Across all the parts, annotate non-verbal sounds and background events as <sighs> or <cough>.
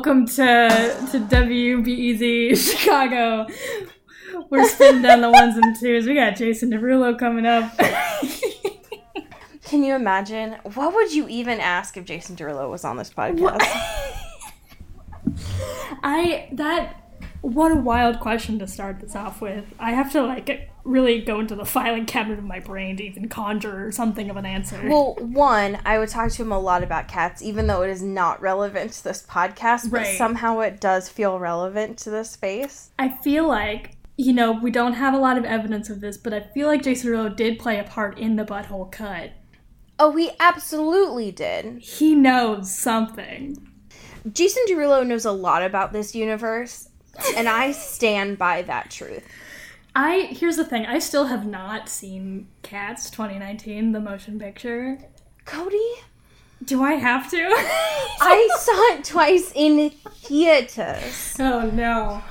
Welcome to to WBEZ Chicago. We're spinning down the ones and twos. We got Jason Derulo coming up. Can you imagine? What would you even ask if Jason Derulo was on this podcast? <laughs> I that what a wild question to start this off with. I have to like really go into the filing cabinet of my brain to even conjure something of an answer. Well, one, I would talk to him a lot about cats, even though it is not relevant to this podcast, but Right. somehow it does feel relevant to this space. I feel like you know we don't have a lot of evidence of this, but I feel like Jason Derulo did play a part in the butthole cut. Oh, he absolutely did. He knows something. Jason Derulo knows a lot about this universe, and I stand by that truth. I here's the thing. I still have not seen Cats 2019, the motion picture. Cody, Do I have to? <laughs> I saw it twice in theaters. oh no.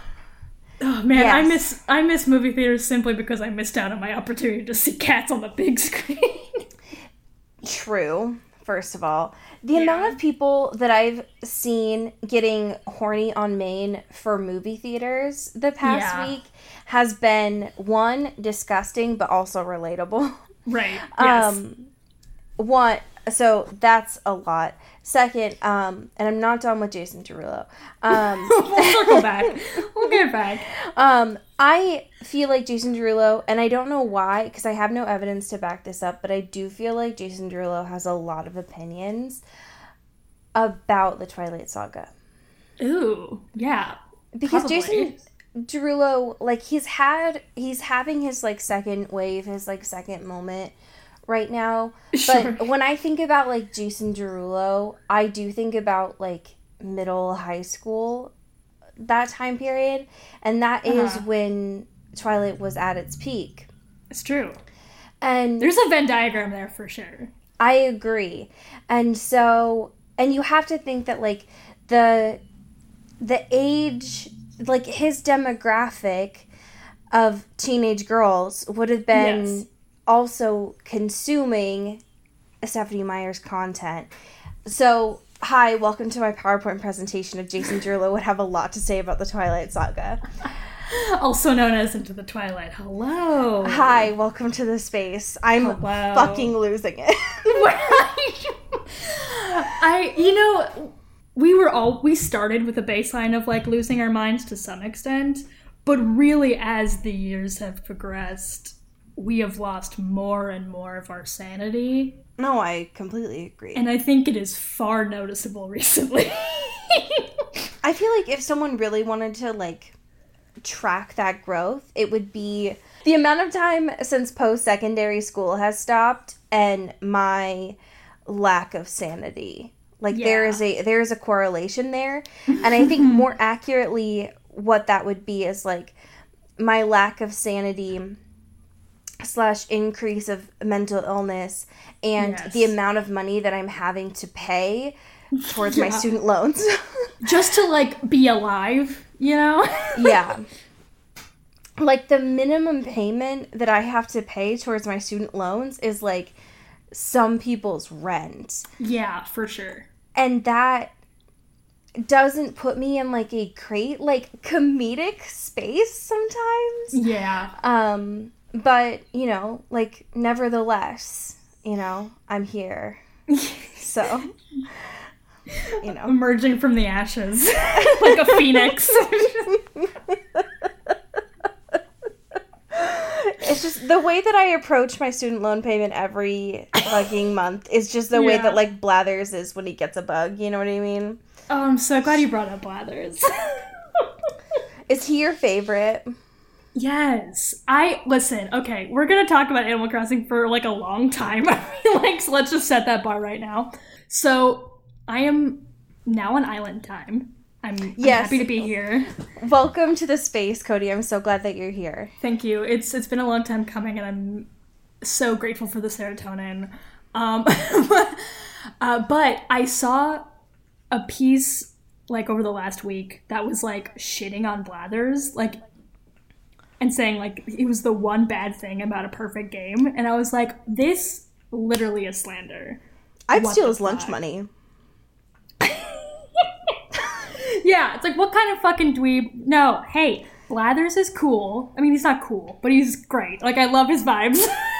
Oh man, I miss I miss movie theaters simply because I missed out on my opportunity to see Cats on the big screen. <laughs> True, first of all. The amount of people that I've seen getting horny on Maine for movie theaters the past Yeah. week has been one disgusting but also relatable. right. <laughs> Yes. Um one so that's a lot. Second, um, and I'm not done with Jason Derulo. Um <laughs> we'll circle back. <laughs> We'll get back. Um, I feel like Jason Derulo, and I don't know why, because I have no evidence to back this up, but I do feel like Jason Derulo has a lot of opinions about the Twilight Saga. Ooh, yeah. Because Probably. Jason Derulo, like he's had, he's having his like second wave, his like second moment right now. <laughs> Sure. But when I think about like Jason Derulo, I do think about like middle high school that time period, and that is Uh-huh. when Twilight was at its peak. It's true. And There's a Venn diagram there for sure. I agree. And so and you have to think that like the the age like his demographic of teenage girls would have been Yes. Also consuming Stephenie Meyer's content. So Hi, welcome to my PowerPoint presentation of Jason Derulo would have a lot to say about the Twilight Saga. <laughs> Also known as Into the Twilight. Hello. Hi, welcome to the space. I'm Hello. fucking losing it. <laughs> I, you know, we were all we started with a baseline of like losing our minds to some extent, but really as the years have progressed, we have lost more and more of our sanity, no, I completely agree. and I think it is far noticeable <laughs> recently. I feel like if someone really wanted to like track that growth, it would be the amount of time since post secondary school has stopped and my lack of sanity. Like there Yeah. is a there is a correlation there. And I think more <laughs> accurately what that would be is like my lack of sanity slash increase of mental illness and Yes. the amount of money that I'm having to pay towards my <laughs> student loans. <laughs> Just to like be alive, you know? <laughs> yeah. Like the minimum payment that I have to pay towards my student loans is like some people's rent. yeah, for sure. And that doesn't put me in like a great like comedic space sometimes. Yeah. Um but, you know, like nevertheless, you know, I'm here. <laughs> So, you know. Emerging from the ashes <laughs> like a phoenix. It's just the way that I approach my student loan payment every fucking month is just the way that like Blathers is when he gets a bug. You know what I mean? oh, I'm so glad you brought up Blathers. <laughs> Is he your favorite? Yes. I listen, okay, we're gonna talk about Animal Crossing for like a long time. <laughs> I feel like so let's just set that bar right now. So I am now on island time. I'm, I'm happy to be here. Welcome to the space, Cody. I'm so glad that you're here. Thank you. It's it's been a long time coming, and I'm so grateful for the serotonin. Um, <laughs> uh, but I saw a piece like over the last week that was like shitting on Blathers, like, and saying like it was the one bad thing about a perfect game, and I was like, this literally is slander. I'd What steal his lunch money. <laughs> Yeah, it's like what kind of fucking dweeb? No, hey, Blathers is cool. I mean, he's not cool, but he's great. Like I love his vibes. <laughs>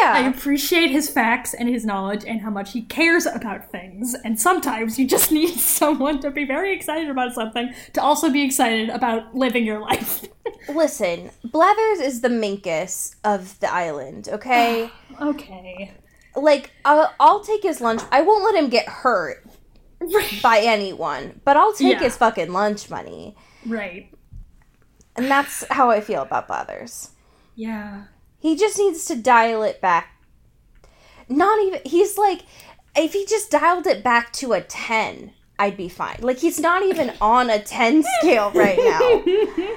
Yeah. I appreciate his facts and his knowledge and how much he cares about things. And sometimes you just <laughs> need someone to be very excited about something to also be excited about living your life. <laughs> Listen, Blathers is the Minkus of the island, okay? <sighs> okay. like, I'll, I'll take his lunch. I won't let him get hurt by anyone, but I'll take Yeah. his fucking lunch money. Right. And that's how I feel about Blathers. Yeah. He just needs to dial it back. Not even, he's like, if he just dialed it back to a 10, I'd be fine. Like, he's not even <laughs> on a 10 scale right now. <laughs>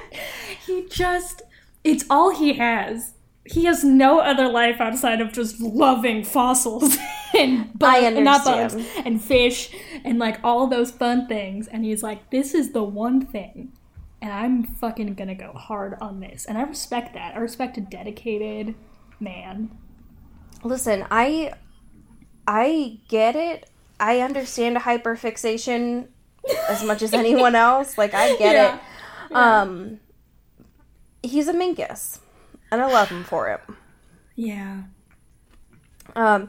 He just it's all he has. He has no other life outside of just loving fossils <laughs> and bu- I not bugs and fish and like all those fun things. And he's like, this is the one thing, and I'm fucking gonna go hard on this. And I respect that. I respect a dedicated man. Listen, I I get it. I understand hyperfixation as much as anyone <laughs> else. Like I get Yeah. it. Um he's a minkus. And I love him for it. Yeah. Um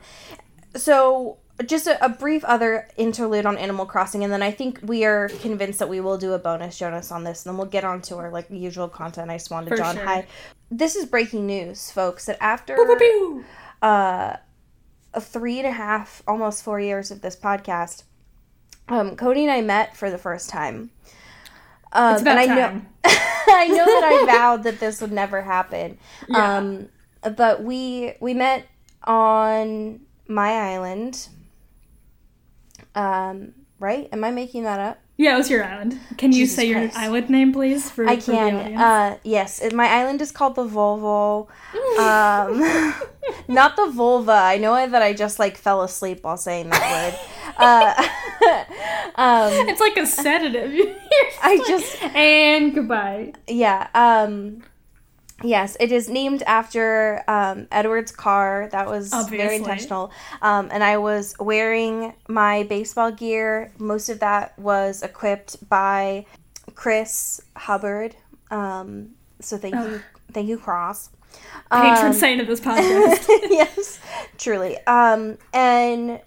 so just a, a brief other interlude on Animal Crossing, and then I think we are convinced that we will do a bonus Jonas on this, and then we'll get on to our like usual content. I swan to For John sure. High. This is breaking news, folks. That after Pew, pew, pew. uh, a three and a half, almost four years of this podcast, um, Cody and I met for the first time. Um, It's about and I time. know, <laughs> I know that I vowed that this would never happen. Yeah. Um, but we we met on my island. Um, right? Am I making that up? Yeah, it was your island. Can you Jesus say your island name, please? For, I for the can. audience? Uh, yes, my island is called the Volvo. Um, <laughs> not the vulva. I know that I just like fell asleep while saying that word. <laughs> Uh, <laughs> um, it's like a sedative. I just and goodbye. yeah. Um, yes, it is named after um, Edward's car. That was Obviously. very intentional. Um, and I was wearing my baseball gear. Most of that was equipped by Chris Hubbard. Um, so thank you, thank you, Cross. Patron Um, saint of this <laughs> podcast. <laughs> yes, truly. Um, and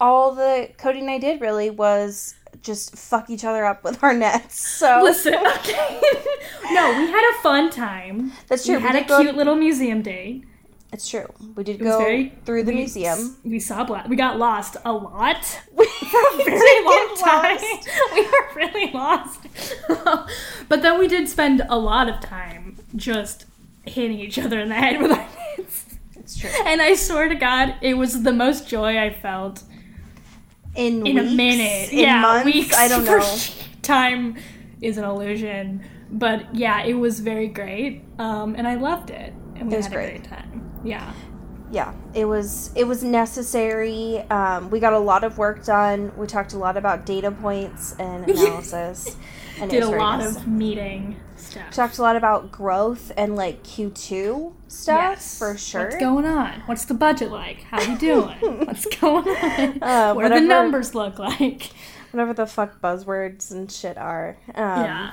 all the Cody and I did really was just fuck each other up with our nets. So Listen, <laughs> okay. <laughs> no, we had a fun time. that's true. We had a go- cute little museum day. It's true. We did go very through the we- museum. We saw black. We got lost a lot. <laughs> We a very long time. lost. We were really lost. but then we did spend a lot of time just hitting each other in the head with our nets. It's true. And I swear to God, it was the most joy I felt In, in weeks, a minute. in yeah, months, weeks. I don't <laughs> know. <laughs> Time is an illusion, but yeah, it was very great, um, and I loved it, and we It was had great. a great time. Yeah, yeah it was it was necessary um, we got a lot of work done we talked a lot about data points and <laughs> analysis and did a lot necessary. of meeting stuff. talked a lot about growth and like q2 stuff Yes. for sure What's going on? What's the budget like? How we doing? <laughs> What's going on? Uh, what do the numbers look like? whatever the fuck buzzwords and shit are um, yeah.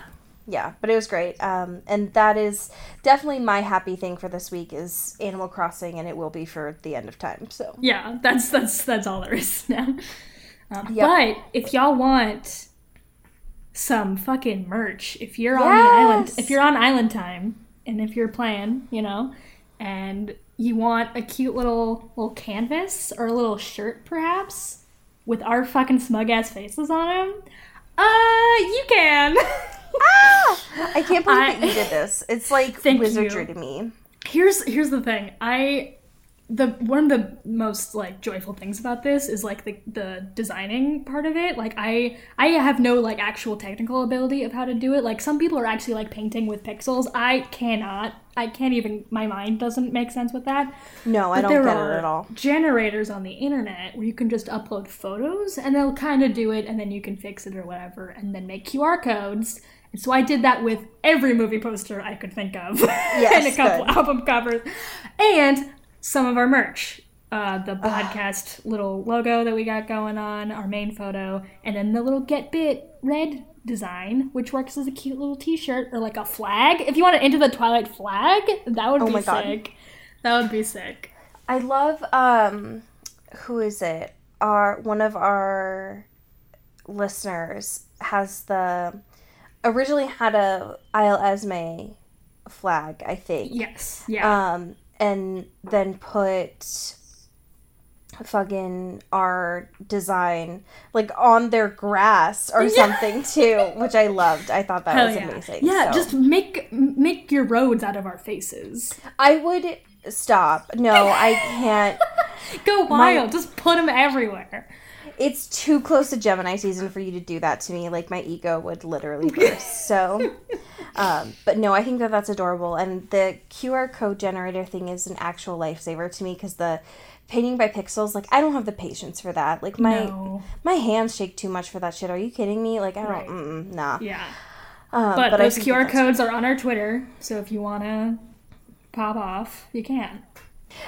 yeah but it was great um, and that is definitely my happy thing for this week is animal crossing and it will be for the end of time so Yeah, that's that's that's all there is <laughs> now. Um, Yep. But if y'all want some fucking merch, if you're on the island, if you're on island time, and if you're playing, you know, and you want a cute little little canvas or a little shirt, perhaps with our fucking smug ass faces on them, Uh, you can. <laughs> Ah! I can't believe I- that you did this. It's like wizardry you. to me. here's here's the thing. I the one of the most like joyful things about this is like the the designing part of it. Like I I have no like actual technical ability of how to do it. Like some people are actually like painting with pixels. I cannot. I can't even. My mind doesn't make sense with that. No, I But don't get it at all. generators on the internet where you can just upload photos and they'll kind of do it and then you can fix it or whatever and then make QR codes. And so I did that with every movie poster I could think of <laughs> and a couple good. album covers and some of our merch. Uh, the podcast little logo that we got going on, our main photo, and then the little Get Bit red design, which works as a cute little T-shirt or like a flag. If you want to enter the Twilight flag, that would Oh be my God. sick. That would be sick. I love um who is it? Our one of our listeners has the originally had a Isle Esme flag, I think. Yes. Yeah. Um and then put fucking our design like on their grass or something too, <laughs> which I loved. I thought that Hell was yeah. amazing. Yeah, so. just make make your roads out of our faces. I would stop. No, I can't. <laughs> Go wild. just put them everywhere. it's too close to Gemini season for you to do that to me. Like my ego would literally <laughs> burst. So, um, but no, I think that that's adorable. And the QR code generator thing is an actual lifesaver to me because the painting by pixels, like I don't have the patience for that. Like my No. my hands shake too much for that shit. Are you kidding me? Like I don't. Right. Mm, nah. Yeah. Um, But, I those QR codes are on our Twitter, so if you want to pop off, you can.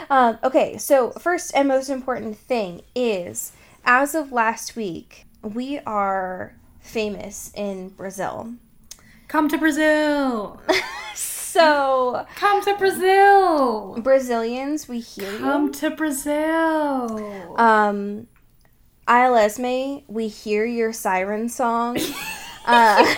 Um, okay, so first and most important thing is, as of last week, we are famous in Brazil. Come to Brazil. <laughs> So Come to Brazil. Brazilians, we hear you. Come to Brazil. Um, Esme, we hear your siren song. <laughs> uh,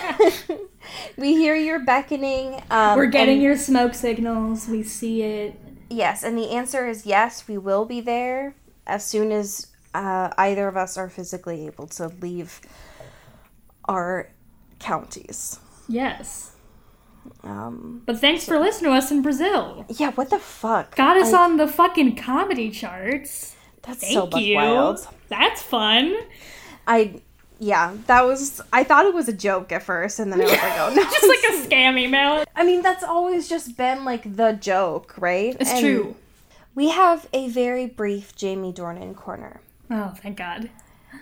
<laughs> we hear your beckoning. Um, We're getting and- your smoke signals. We see it. yes, and the answer is yes. We will be there as soon as uh, either of us are physically able to leave our counties. Yes. Um, But thanks for listening to us in Brazil. yeah, what the fuck? Got us I- on the fucking comedy charts. That's Thank so you. wild. That's fun. I yeah, that was. I thought it was a joke at first, and then I was like, oh <laughs> no, Just like a scam email. I mean, that's always just been like the joke, right? It's And true. We have a very brief Jamie Dornan corner. Oh, thank God.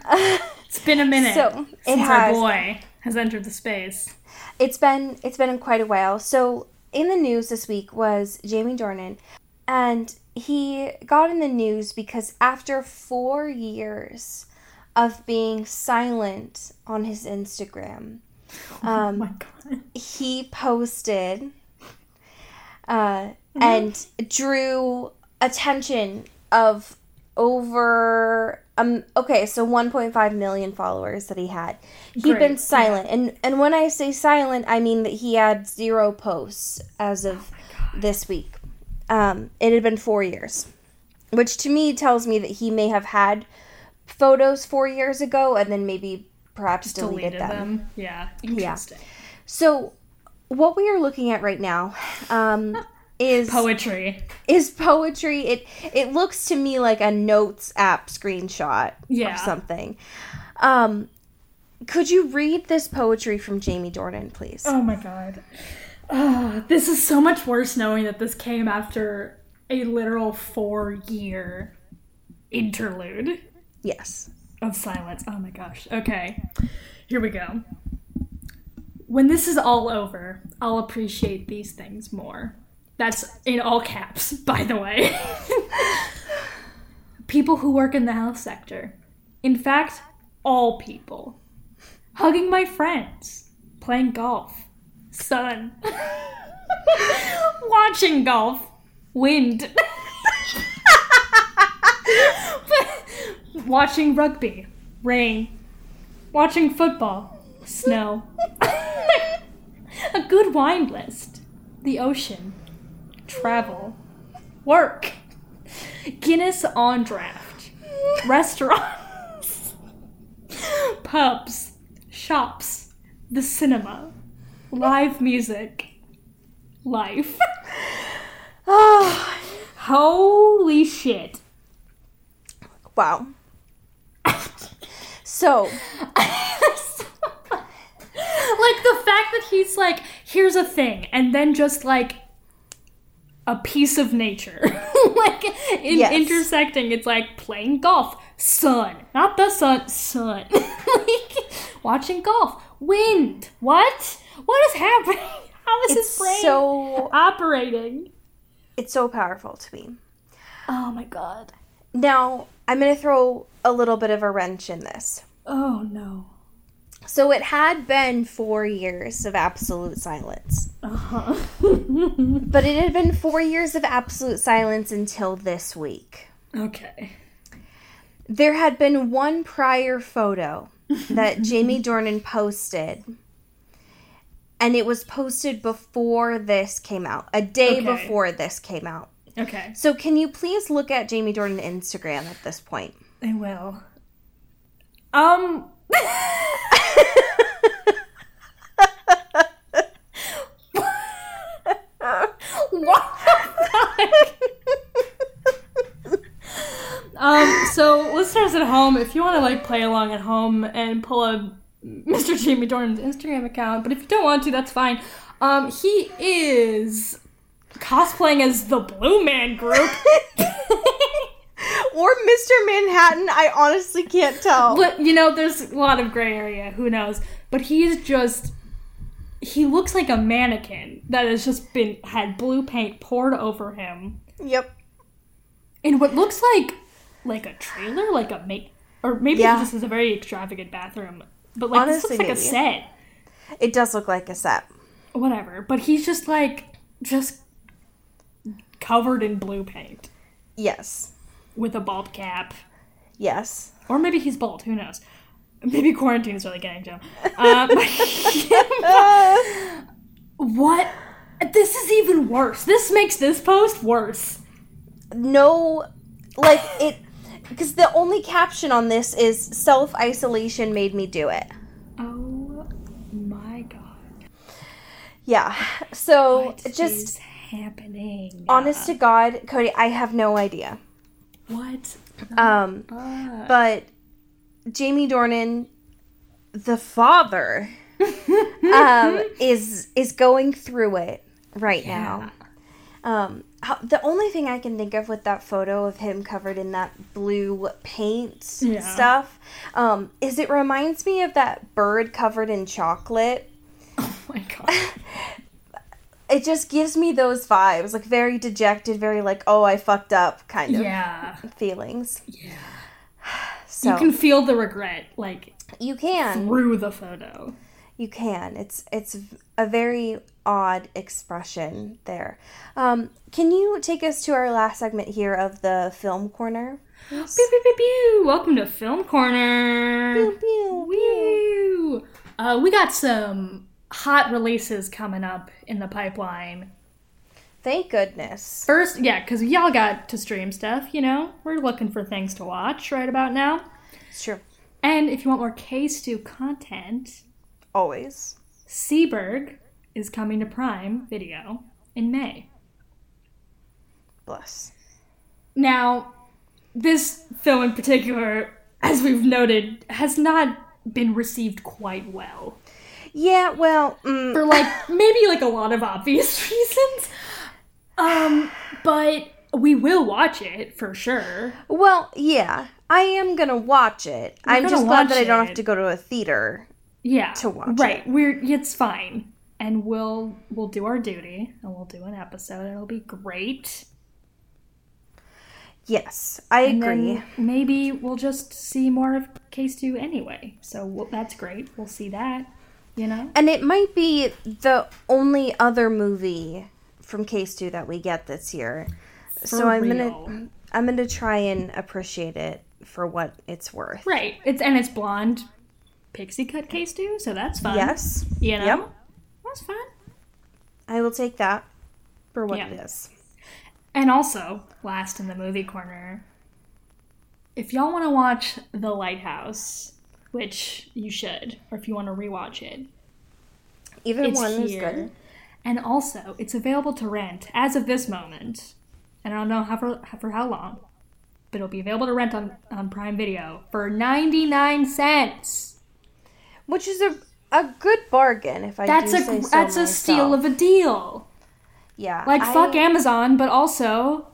<laughs> It's been a minute So, since has. our boy has entered the space. It's been it's been quite a while. So in the news this week was Jamie Dornan, and he got in the news because after four years of being silent on his Instagram, Oh um, my God. he posted uh, and drew attention of over um okay so 1.5 million followers that he had. He'd Great, been silent and and when i say silent i mean that he had zero posts as of this week. Um it had been four years which to me tells me that he may have had photos four years ago and then maybe perhaps deleted, Deleted them. them. Yeah. Interesting. So, what we are looking at right now um, <laughs> is Poetry. is poetry. It it looks to me like a notes app screenshot Yeah. or something. Um, could you read this poetry from Jamie Dornan, please? Oh my god. Ah, this is so much worse knowing that this came after a literal four year interlude Yes. of silence. Oh my gosh. Okay. Here we go. When this is all over, I'll appreciate these things more. That's in all caps, <laughs> by the way. people who work in the health sector. In fact, all people. Hugging my friends. Playing golf. Sun. <laughs> Watching golf. Wind. <laughs> Watching rugby. Rain. Watching football. Snow. <laughs> A good wine list. The ocean. Travel. Work. Guinness on draft. Restaurants. <laughs> Pubs. shops, the cinema, live music, life. Oh, <laughs> Holy shit. wow. So, <laughs> like the fact that he's like, here's a thing, and then just like a piece of nature. <laughs> like in Yes. intersecting, it's like playing golf, sun. Not the sun, sun. <laughs> like watching golf, wind. What? What is happening? How is it's his brain so operating? it's so powerful to me. Oh my god. Now, I'm going to throw a little bit of a wrench in this. Oh no. So it had been 4 years of absolute silence. Uh-huh. <laughs> But it had been 4 years of absolute silence until this week. okay. There had been one prior photo <laughs> that Jamie Dornan posted. And it was posted before this came out, a day Okay. before this came out. Okay. So, can you please look at Jamie Dornan Instagram at this point? I will. Um. um. So, listeners at home, if you want to like play along at home and pull a Mr. Jamie Dornan's Instagram account, but if you don't want to, that's fine. Um, he is cosplaying as the Blue Man Group. <laughs> or Mr. Manhattan, I honestly can't tell. But you know, there's a lot of gray area. Who knows? But he's just. He looks like a mannequin that has just been had blue paint poured over him Yep. And what looks like like a trailer, like a make, or maybe Yeah. just has a very extravagant bathroom. But like Honestly, this looks like maybe. a set, It does look like a set. whatever. But he's just like just covered in blue paint Yes. With a bald cap. Yes. Or maybe he's bald. Who knows? Maybe quarantine is really getting to him. Um, <laughs> what? This is even worse. This makes this post worse. no, like it, because the only caption on this is self isolation made me do it. Oh my god! Yeah. So What is just happening? honest to God, Cody, I have no idea. What? Um, But but Jamie Dornan, the father, <laughs> um, is is going through it right now. Um, how, the only thing I can think of with that photo of him covered in that blue paint Yeah. stuff um, is it reminds me of that bird covered in chocolate. <laughs> oh my god! <laughs> It just gives me those vibes, like very dejected, very like, oh, I fucked up kind of yeah, feelings. yeah. So You can feel the regret like you can. through the photo. You can. It's it's a very odd expression there. Um, can you take us to our last segment here of the film corner? Pew, pew, pew, pew. Welcome to Film Corner. Pew, pew. Woo! Uh, we got some hot releases coming up in the pipeline. Thank goodness. First, yeah, because y'all got to stream stuff, you know? We're looking for things to watch right about now. It's true. And if you want more K-Stew content, Always. Seberg is coming to Prime Video in May. Bless. Now, this film in particular, as we've noted, has not been received quite well. Yeah, well, mm, for like maybe like a lot of obvious <laughs> reasons. Um, but we will watch it for sure. well, yeah. I am gonna watch it. I'm just glad that I don't it. have to go to a theater. Yeah, To watch right. it. We're it's fine, and we'll we'll do our duty, and we'll do an episode. and It'll be great. Yes, I And agree. maybe we'll just see more of K-Stew anyway. So we'll, that's great. We'll see that. You know. And it might be the only other movie from K-Stew that we get this year. so I'm real. gonna I'm gonna try and appreciate it for what it's worth. Right. It's and it's blonde pixie cut K-Stew, so that's fun. Yes. You know. Yep. That's fun. I will take that for what Yeah. it is. And also, last in the movie corner, if y'all want to watch The Lighthouse, which you should, or if you want to rewatch it. Either It's one is here. good. And also, it's available to rent as of this moment. And I don't know how for, for how long, but it'll be available to rent on, on Prime Video for 99 cents. Which is a a good bargain if I That's a say so that's a steal of a deal. yeah. Like I- fuck Amazon, but also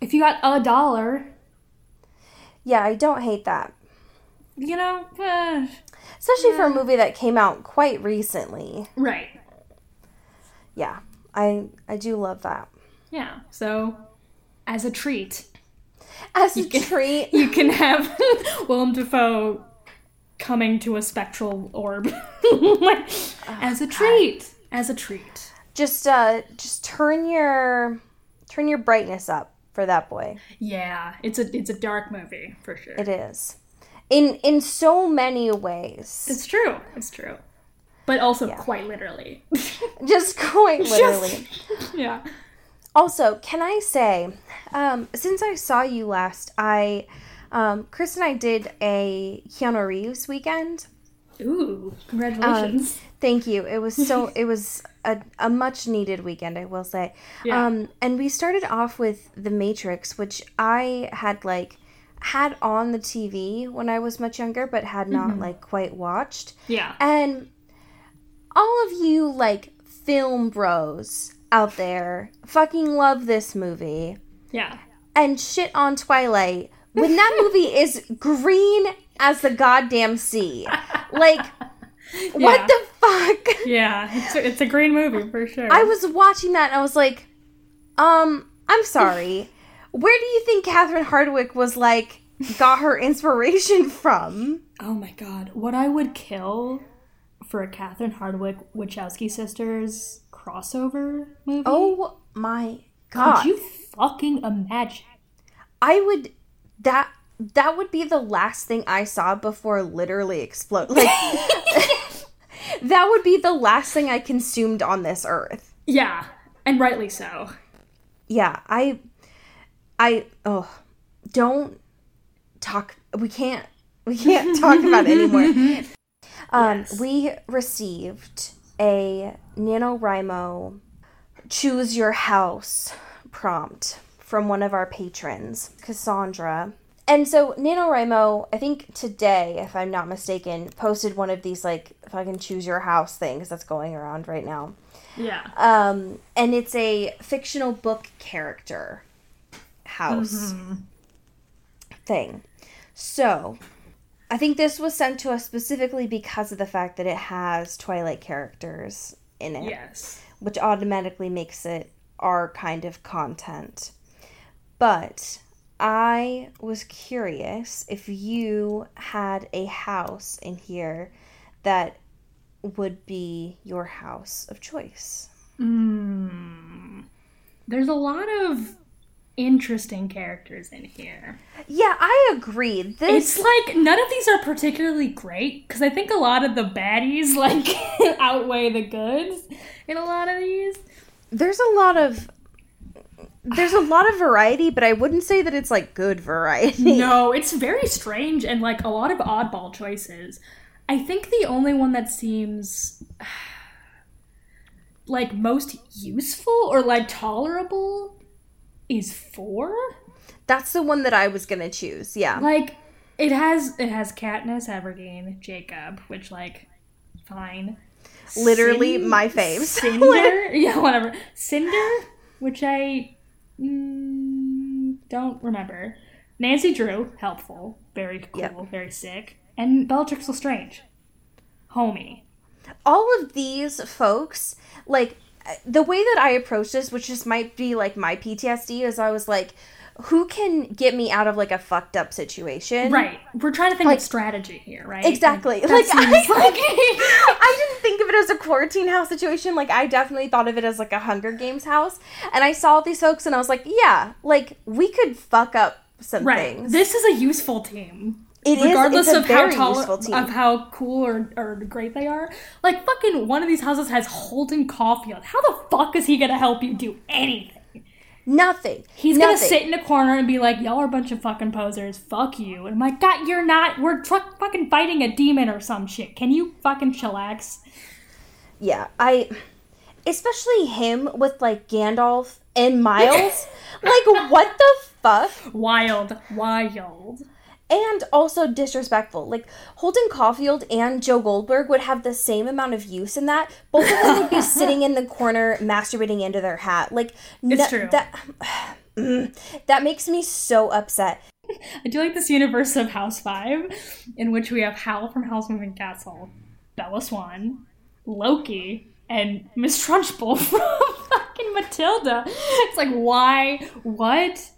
if you got a dollar, Yeah, I don't hate that. You know, eh, Especially for a movie that came out quite recently. right. Yeah. I I do love that. Yeah. So as a treat, As a can- treat. you can have <laughs> Willem Dafoe coming to a spectral orb <laughs> as a treat. As a treat. Just uh just turn your turn your brightness up for that boy. Yeah, it's a it's a dark movie for sure. It is. In in so many ways. It's true. It's true. But also quite literally. <laughs> Just quite literally. <laughs> yeah. Also, can I say, um, since I saw you last, I, um, Chris and I did a Keanu Reeves weekend. Ooh, congratulations. Thank you. It was so. <laughs> it was a, a much needed weekend, I will say. Yeah. Um, and we started off with The Matrix, which I had like had on the TV when I was much younger, but had not like quite watched. yeah. And all of you like film bros out there fucking love this movie Yeah. and shit on Twilight when that <laughs> movie is green as the goddamn sea. Like, <laughs> Yeah. what the fuck? Yeah, it's a, it's a green movie for sure. I was watching that and I was like, um, I'm sorry. Where do you think Catherine Hardwicke was like, got her inspiration <laughs> from? oh my god, what I would kill for a Catherine Hardwicke Wachowski sisters crossover movie. Oh my god. could you fucking imagine? I would that that would be the last thing I saw before literally explode. Like <laughs> <laughs> that would be the last thing I consumed on this earth. Yeah, and rightly so. Yeah, I I oh don't talk we can't we can't talk about it anymore. <laughs> Um Yes. we received a NaNoWriMo choose your house prompt from one of our patrons, Cassandra. And so NaNoWriMo, I think today, if I'm not mistaken, posted one of these like fucking choose your house things that's going around right now. Yeah. Um, and it's a fictional book character house thing. So, I think this was sent to us specifically because of the fact that it has Twilight characters in it, Yes. which automatically makes it our kind of content. But I was curious if you had a house in here that would be your house of choice. Mm. There's a lot of interesting characters in here. Yeah, I agree. This It's like none of these are particularly great because I think a lot of the baddies <laughs> like outweigh the goods in a lot of these. there's a lot of there's a <sighs> lot of variety, but I wouldn't say that it's like good variety. No, <laughs> it's very strange and like a lot of oddball choices. I think the only one that seems <sighs> like most useful or like tolerable is four. That's the one that I was gonna choose. Yeah. Like it has it has Katniss Everdeen, Jacob, which like fine. Literally Cin- my faves. <laughs> Cinder, yeah, whatever. Cinder, which I mm, don't remember. Nancy Drew, helpful, very cool, Yep. very sick, and Bellatrix Lestrange, homie. All of these folks, like the way that I approach this, which just might be like my PTSD, is I was like, who can get me out of like a fucked up situation? Right, we're trying to think Like- of strategy here, right? Exactly. Like, Like, I, like- <laughs> I didn't think of it as a quarantine house situation. Like I definitely thought of it as like a Hunger Games house. And I saw these folks and I was like, yeah, like we could fuck up some right. things. This is a useful team. It is- regardless it's a of how tall, of how cool or, or great they are. Like fucking one of these houses has Holden Caulfield. How the fuck is he gonna help you do anything? Nothing. He's Nothing. gonna sit in a corner and be like, "Y'all are a bunch of fucking posers. Fuck you." And I'm like, "God, you're not. We're tr- fucking fighting a demon or some shit. Can you fucking chillax?" Yeah, I especially him with like Gandalf and Miles. <laughs> like what the fuck? Wild, wild. And also disrespectful. Like Holden Caulfield and Joe Goldberg would have the same amount of use in that. Both of them would be <laughs> sitting in the corner masturbating into their hat. Like It's true. That <sighs> Mm, that makes me so upset. I do like this universe of House Five, in which we have Hal from Howl's Moving Castle, Bella Swan, Loki, and Miss Trunchbull <laughs> from fucking Matilda. It's like, why? What?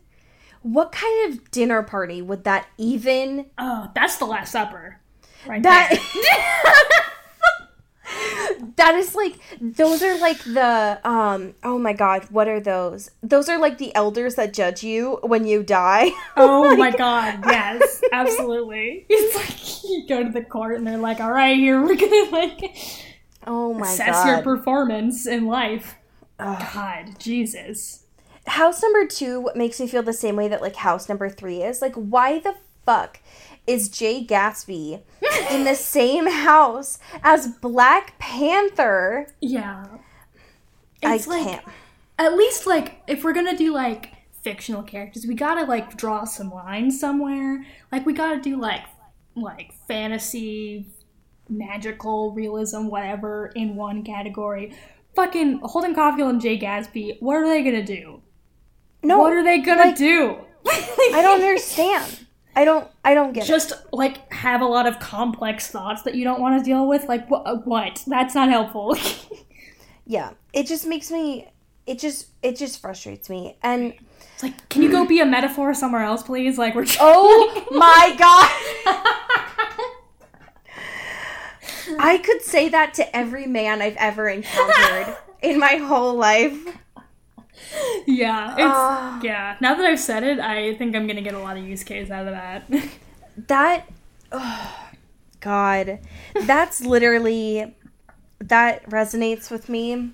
What kind of dinner party would that even Oh, that's the Last Supper. Right that <laughs> that is like those are like the um oh my god what are those those are like the elders that judge you when you die <laughs> Oh my god, yes, absolutely. <laughs> It's like you go to the court and they're like, all right, here we're gonna like oh my assess your performance in life. Oh god, Jesus. House number two makes me feel the same way that like house number three is like why the fuck is jay gatsby <laughs> in the same house as black panther Yeah. i like can't at least like if we're gonna do like fictional characters, we gotta like draw some lines somewhere. Like we gotta do like like fantasy, magical realism, whatever in one category. Fucking Holden Caulfield and Jay Gatsby, what are they gonna do? No What are they gonna like, do? <laughs> i don't understand i don't i don't get it Just like have a lot of complex thoughts that you don't want to deal with. Like what? Uh, what? That's not helpful. <laughs> yeah it just makes me it just it just frustrates me and it's like, can you go be a metaphor somewhere else, please? Like we're. Oh <laughs> my god! I could say that to every man I've ever encountered in my whole life. Yeah, it's Ah. yeah. Now that I've said it, I think I'm gonna get a lot of use case out of that. <laughs> That, oh, God, that's literally that resonates with me,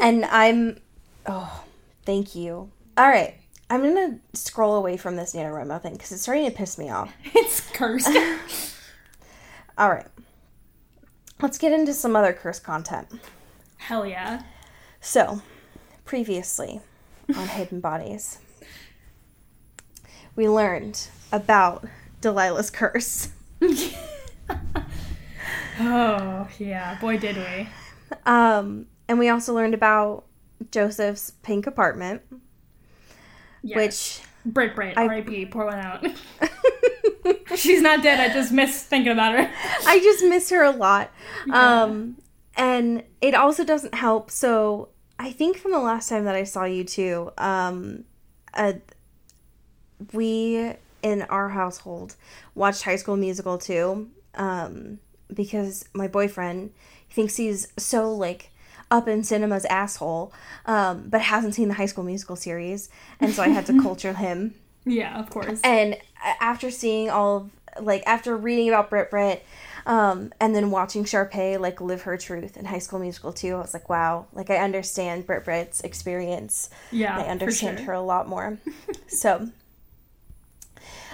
and I'm, oh, thank you. All right, I'm gonna scroll away from this NaNoWriMo thing because it's starting to piss me off. <laughs> it's cursed. <laughs> All right, let's get into some other cursed content. Hell yeah. So, previously on Hidden Bodies, we learned about Delilah's curse. Oh yeah, boy did we. Um, and we also learned about Joseph's pink apartment, Yes. Brit Brit, I- R.I.P. Pour one out. <laughs> She's not dead. I just miss thinking about her. I just miss her a lot. Um, and it also doesn't help. So I think from the last time that I saw you two, um, uh, we in our household watched High School Musical too, um, because my boyfriend thinks he's so like up in cinema's asshole, um, but hasn't seen the High School Musical series, and so I had to <laughs> culture him. Yeah, of course. And after seeing all of, like, after reading about Brit Brit, um, and then watching Sharpay, like, live her truth in High School Musical too, I was like, wow, like, I understand Brit Brit's experience. yeah, I understand for her a lot more. <laughs> so,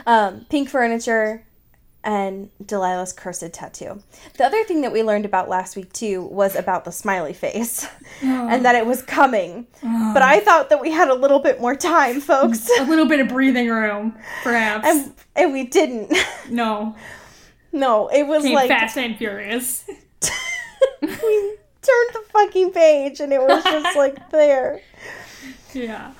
um, pink furniture and Delilah's cursed tattoo. The other thing that we learned about last week too was about the smiley face <laughs> and that it was coming. But I thought that we had a little bit more time, folks. A little bit of breathing room, perhaps. and, and we didn't. <laughs> no, no, it was came like Fast and Furious. <laughs> we turned the fucking page and it was just <laughs> like there. Yeah.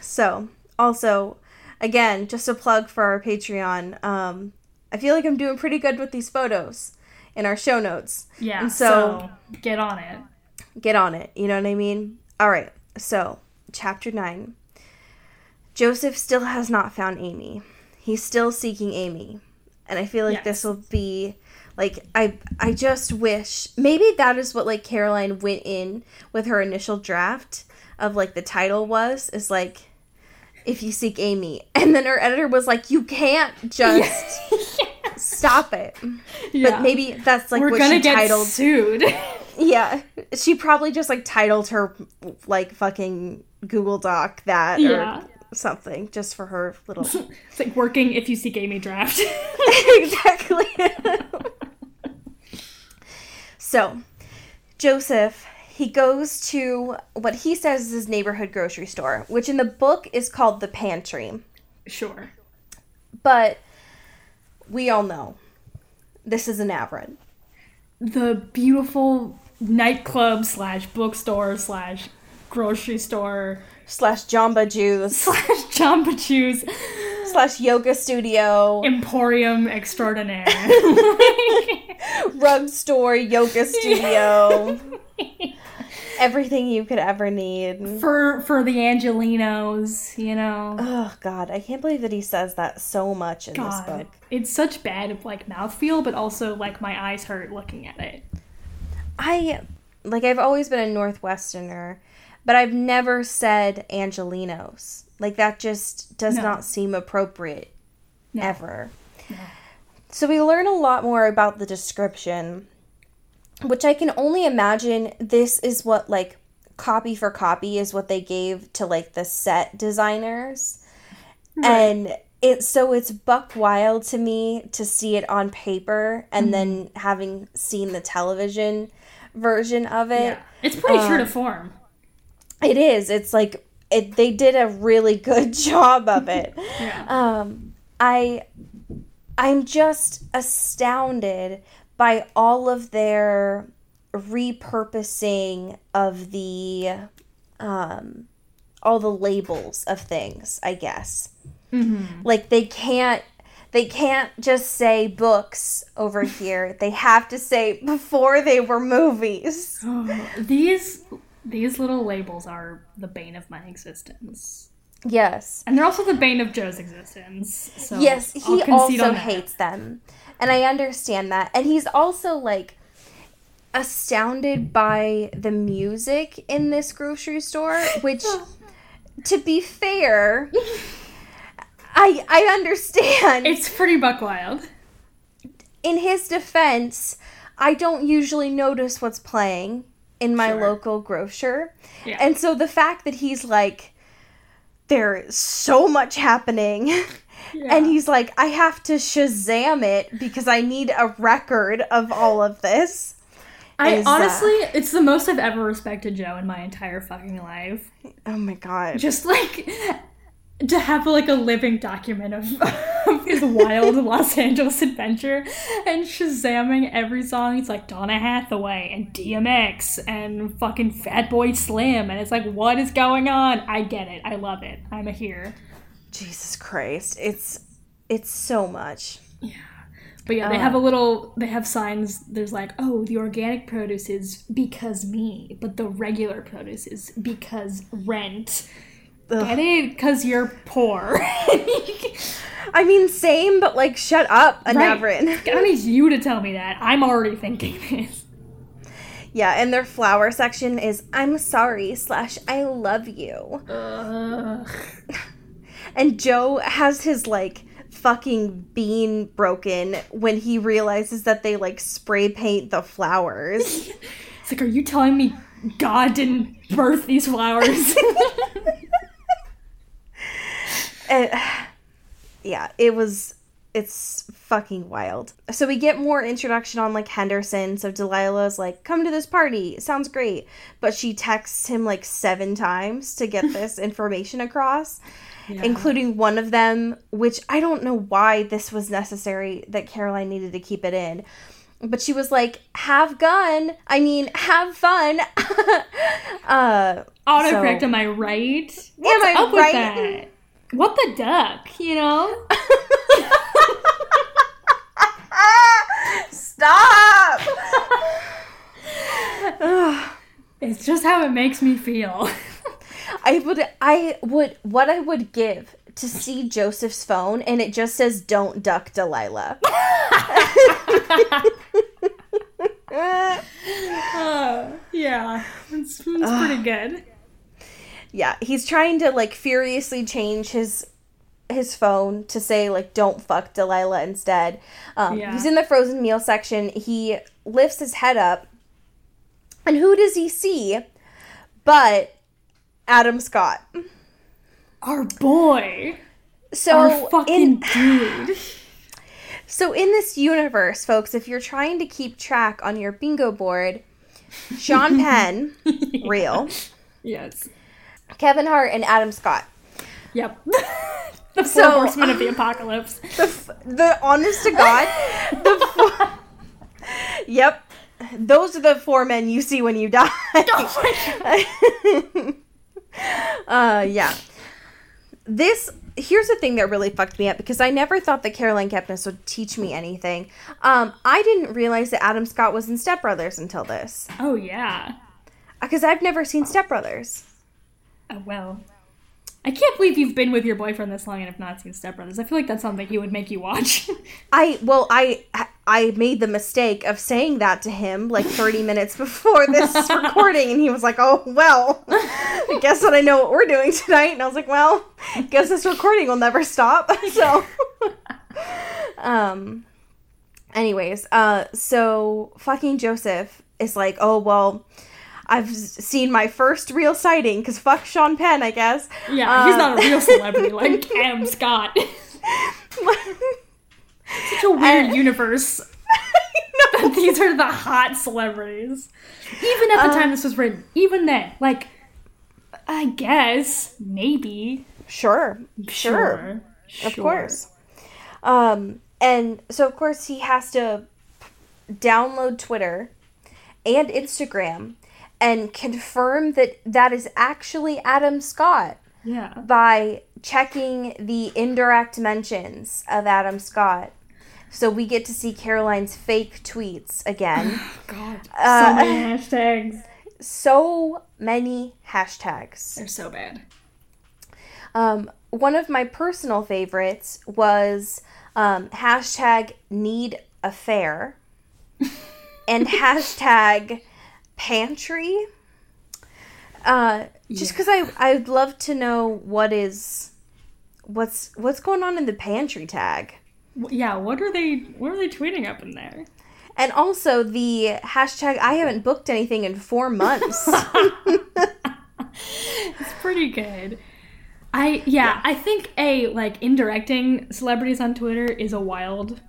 So, also, again, just a plug for our Patreon. Um, I feel like I'm doing pretty good with these photos in our show notes. Yeah. And so, so- get on it. Get on it. You know what I mean? All right. So, chapter 9. Joseph still has not found Amy. He's still seeking Amy. And I feel like Yes. this will be like I I just wish maybe that is what like Caroline went in with her initial draft of like the title was is like if you seek Amy. <laughs> And then her editor was like you can't just <laughs> stop it. Yeah. But maybe that's like We're what gonna she get titled sued. <laughs> Yeah, she probably just like titled her like fucking Google Doc that Yeah. or something just for her little <laughs> It's like working if you see Amy Draft. <laughs> exactly. so, Joseph, he goes to what he says is his neighborhood grocery store, which in the book is called the pantry. sure. But we all know this is an aberrant. The beautiful nightclub slash bookstore slash grocery store Slash Jamba Juice <laughs> slash Jamba Juice slash yoga studio, Emporium Extraordinaire. <laughs> <laughs> rug store, yoga studio, everything you could ever need. for for the Angelinos, you know. Oh God, I can't believe that he says that so much in this book. it's such bad like mouthfeel, but also like my eyes hurt looking at it. I like I've always been a Northwesterner, but I've never said Angelinos. Like that just does No. not seem appropriate No. ever. So we learn a lot more about the description, which I can only imagine this is what like copy for copy is what they gave to like the set designers. And it so it's buck wild to me to see it on paper and then having seen the television version of it. Yeah. It's pretty true Um, to form. It is. It's like it, they did a really good <laughs> job of it. <laughs> Yeah. um, I I'm just astounded by all of their repurposing of the um all the labels of things, I guess. Like they can't they can't just say books over <laughs> here. They have to say before they were movies. <gasps> these these little labels are the bane of my existence. Yes. And they're also the bane of Joe's existence. So yes, he also hates them. And I understand that. And he's also like astounded by the music in this grocery store, which <laughs> to be fair, I I understand. It's pretty buck wild. in his defense, I don't usually notice what's playing in my Sure. local grocer. Yeah. And so the fact that he's like, there is so much happening. <laughs> Yeah. And he's like, I have to Shazam it because I need a record of all of this. I is, uh, honestly, it's the most I've ever respected Joe in my entire fucking life. Oh my god. Just like to have like a living document of, <laughs> of his wild <laughs> Los Angeles adventure and shazamming every song. It's like Donny Hathaway and DMX and fucking Fatboy Slim, and it's like, what is going on? I get it. I love it. I'm a here. Jesus Christ. It's it's so much. Yeah. But yeah, they uh. have a little. They have signs. There's like, oh, the organic produce is because me, but the regular produce is because rent. Get it? Because you're poor. <laughs> I mean, same, but like, shut up, Right. <laughs> I need you to tell me that. I'm already thinking <laughs> this. Yeah, and their flower section is I'm sorry slash I love you. Ugh. And Joe has his like fucking bean broken when he realizes that they like spray paint the flowers. It's like, are you telling me God didn't birth these flowers? And- <sighs> yeah, it was it's fucking wild. So we get more introduction on like Henderson. So Delilah's like, "Come to this party. Sounds great." But she texts him like 7 times to get <laughs> this information across. including one of them, which I don't know why this was necessary that Caroline needed to keep it in. But she was like, have gun. I mean, have fun. <laughs> uh, Autocorrect, So- am I right? What's Am I up with right? What the duck, you know? Stop! <sighs> It's just how it makes me feel. <laughs> I would, I would, what I would give to see Joseph's phone and it just says, don't duck Delilah. Uh, <laughs> <laughs> yeah, it's, it's pretty good. Yeah he's trying to like furiously change his his phone to say like don't fuck delilah instead um, Yeah. he's in the frozen meal section he lifts his head up And who does he see but Adam Scott? Our boy. So Our fucking in dude. <laughs> so in this universe, folks, if you're trying to keep track on your bingo board, Sean <laughs> Penn, real, Yes. Kevin Hart, and Adam Scott. Yep. <laughs> the four So- horsemen of the apocalypse. <laughs> The, the honest to God, <laughs> the four, yep, those are the four men you see when you die. uh, yeah. This here's the thing that really fucked me up because I never thought that Caroline Kepnes would teach me anything. Um, I didn't realize that Adam Scott was in Step Brothers until this Oh yeah. because I've never seen Step Brothers. Oh well. I can't believe you've been with your boyfriend this long and have not seen Step Brothers. I feel like that's something he would make you watch. <laughs> I well, I I made the mistake of saying that to him like 30 minutes before this <laughs> recording, and he was like, "Oh well, I guess that I know what we're doing tonight." And I was like, "Well, guess this recording will never stop." <laughs> So, um, anyways, uh, so fucking Joseph is like, "Oh well." I've seen my first real sighting because fuck Sean Penn, I guess. yeah, he's Uh, not a real celebrity <laughs> like Adam Scott. <laughs> Such a weird Uh, universe. <laughs> These are the hot celebrities. Even at the time this was written, even then, like, I guess, maybe. Sure, sure. Of course. Um, and so of course he has to download Twitter and Instagram and confirm that that is actually Adam Scott Yeah. by checking the indirect mentions of Adam Scott. So we get to see Caroline's fake tweets again. <sighs> God. Uh, so many hashtags. so many hashtags. They're so bad. Um, one of my personal favorites was um, hashtag need affair <laughs> and hashtag pantry. Uh, just because I I'd love to know what is what's what's going on in the pantry tag, Yeah, what are they what are they tweeting up in there? and also the hashtag I haven't booked anything in four months. <laughs> It's pretty good. I yeah, I think a like indirecting celebrities on Twitter is a wild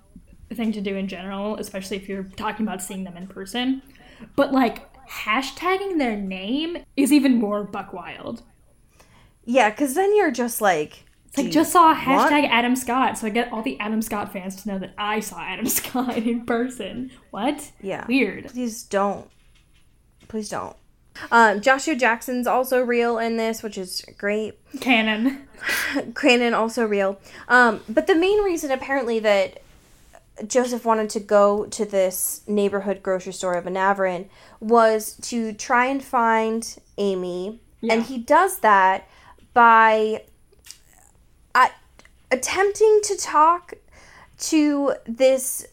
thing to do in general, especially if you're talking about seeing them in person. But like hashtagging their name is even more buck wild. yeah, because then you're just like. It's like just saw want hashtag Adam Scott, so I get all the Adam Scott fans to know that I saw Adam <laughs> Scott in person. What? Yeah. Weird. Please don't. Please don't. Um, Joshua Jackson's also real in this, which is great. Canon. <laughs> Cranon also real. Um, but the main reason apparently that Joseph wanted to go to this neighborhood grocery store of Anavrin was to try and find Amy, Yeah. and he does that by uh, attempting to talk to this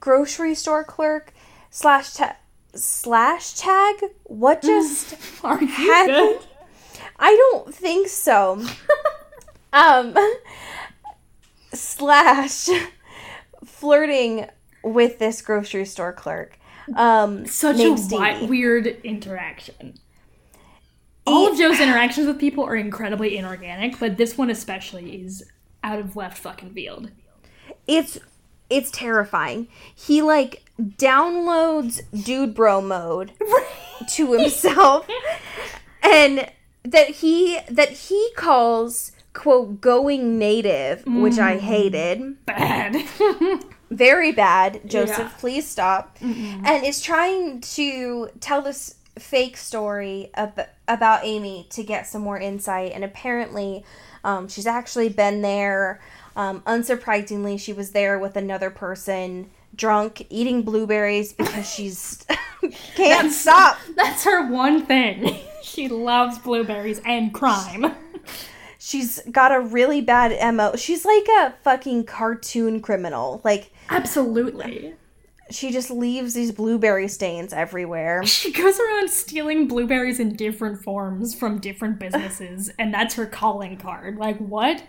grocery store clerk slash ta- slash tag. What <laughs> just Are you happened? good? I don't think so. <laughs> um, <laughs> slash flirting with this grocery store clerk. Um, Such a wi- weird interaction. All of Joe's interactions with people are incredibly inorganic, but this one especially is out of left fucking field. It's it's terrifying. He like downloads dude bro mode <laughs> to himself, and that he that he calls quote going native, which I hated. Bad. <laughs> very bad. Joseph, Yeah. please stop. And is trying to tell this fake story ab- about Amy to get some more insight. And apparently, um, she's actually been there. Um, unsurprisingly, she was there with another person, drunk, eating blueberries because <laughs> she's <laughs> can't stop. That's her one thing. she loves blueberries and crime. She's got a really bad mo. She's like a fucking cartoon criminal. Like Absolutely. she just leaves these blueberry stains everywhere. <laughs> She goes around stealing blueberries in different forms from different businesses, and that's her calling card. Like, what?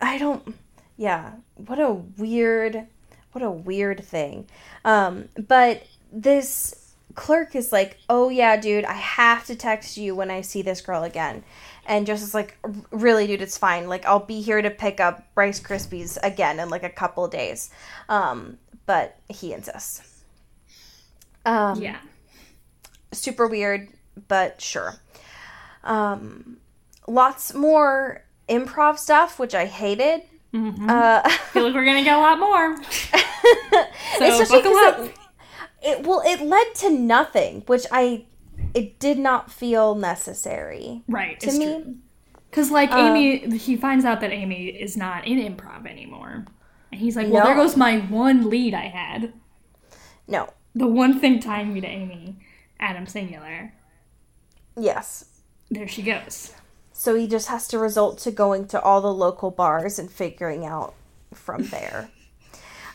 I don't yeah, what a weird what a weird thing. Um but this clerk is like, "Oh yeah, dude, I have to text you when I see this girl again." And Joseph's like, "Really, dude, it's fine. Like, I'll be here to pick up Rice Krispies again in like a couple of days." Um, but he insists. Um, Yeah. super weird, but sure. Um, lots more improv stuff, which I hated. Mhm. Uh, <laughs> feel like we're gonna get a lot more. <laughs> So especially buckle up. It, it well, it led to nothing, which I it did not feel necessary. Right. to me. Because like Uh, Amy, he finds out that Amy is not in improv anymore, and he's like, "Well, No. there goes my one lead I had. No. The one thing tying me to Amy, Adam Singular. Yes. There she goes. So he just has to resort to going to all the local bars and figuring out from <laughs> there.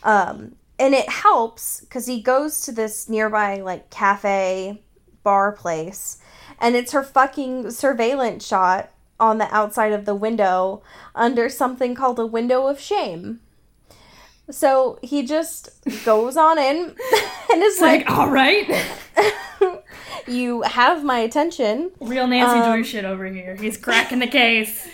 um, and it helps because he goes to this nearby like cafe bar place, and it's her fucking surveillance shot on the outside of the window under something called a window of shame. So he just <laughs> goes on in <laughs> and is It's like, like, all right, <laughs> "You have my attention." real Nancy Um, Drew shit over here. He's cracking the case.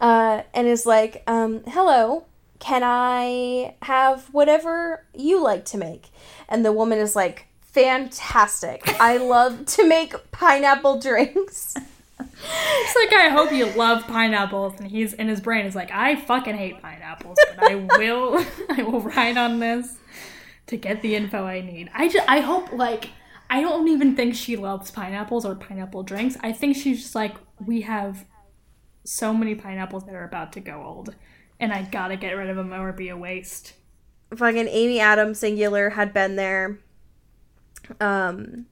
uh, and is like, um, "Hello, can I have whatever you like to make?" And the woman is like, "Fantastic! I love to make pineapple drinks." It's like I hope you love pineapples, and he's in his brain is like, I fucking hate pineapples, but I will, <laughs> I will ride on this to get the info I need. I just, I hope like, I don't even think she loves pineapples or pineapple drinks. I think she's just like, we have so many pineapples that are about to go old, and I gotta get rid of them or be a waste. Fucking Amy Adams singular had been there. Um,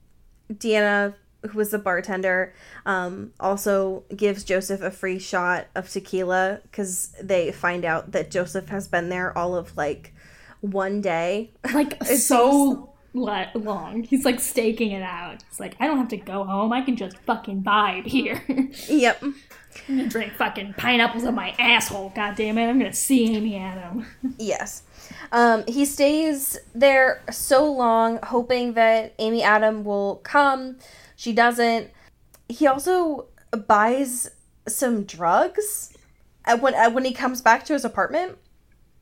Deanna, who was the bartender, um, also gives Joseph a free shot of tequila because they find out that Joseph has been there all of like one day. <laughs> Like so le- long. He's like staking it out. He's like, I don't have to go home. I can just fucking vibe here. <laughs> yep. I'm gonna drink fucking pineapples in my asshole. God damn it! I'm gonna see Amy Adam. <laughs> Yes. Um, he stays there so long, hoping that Amy Adam will come. She doesn't. He also buys some drugs uh, when uh, when he comes back to his apartment.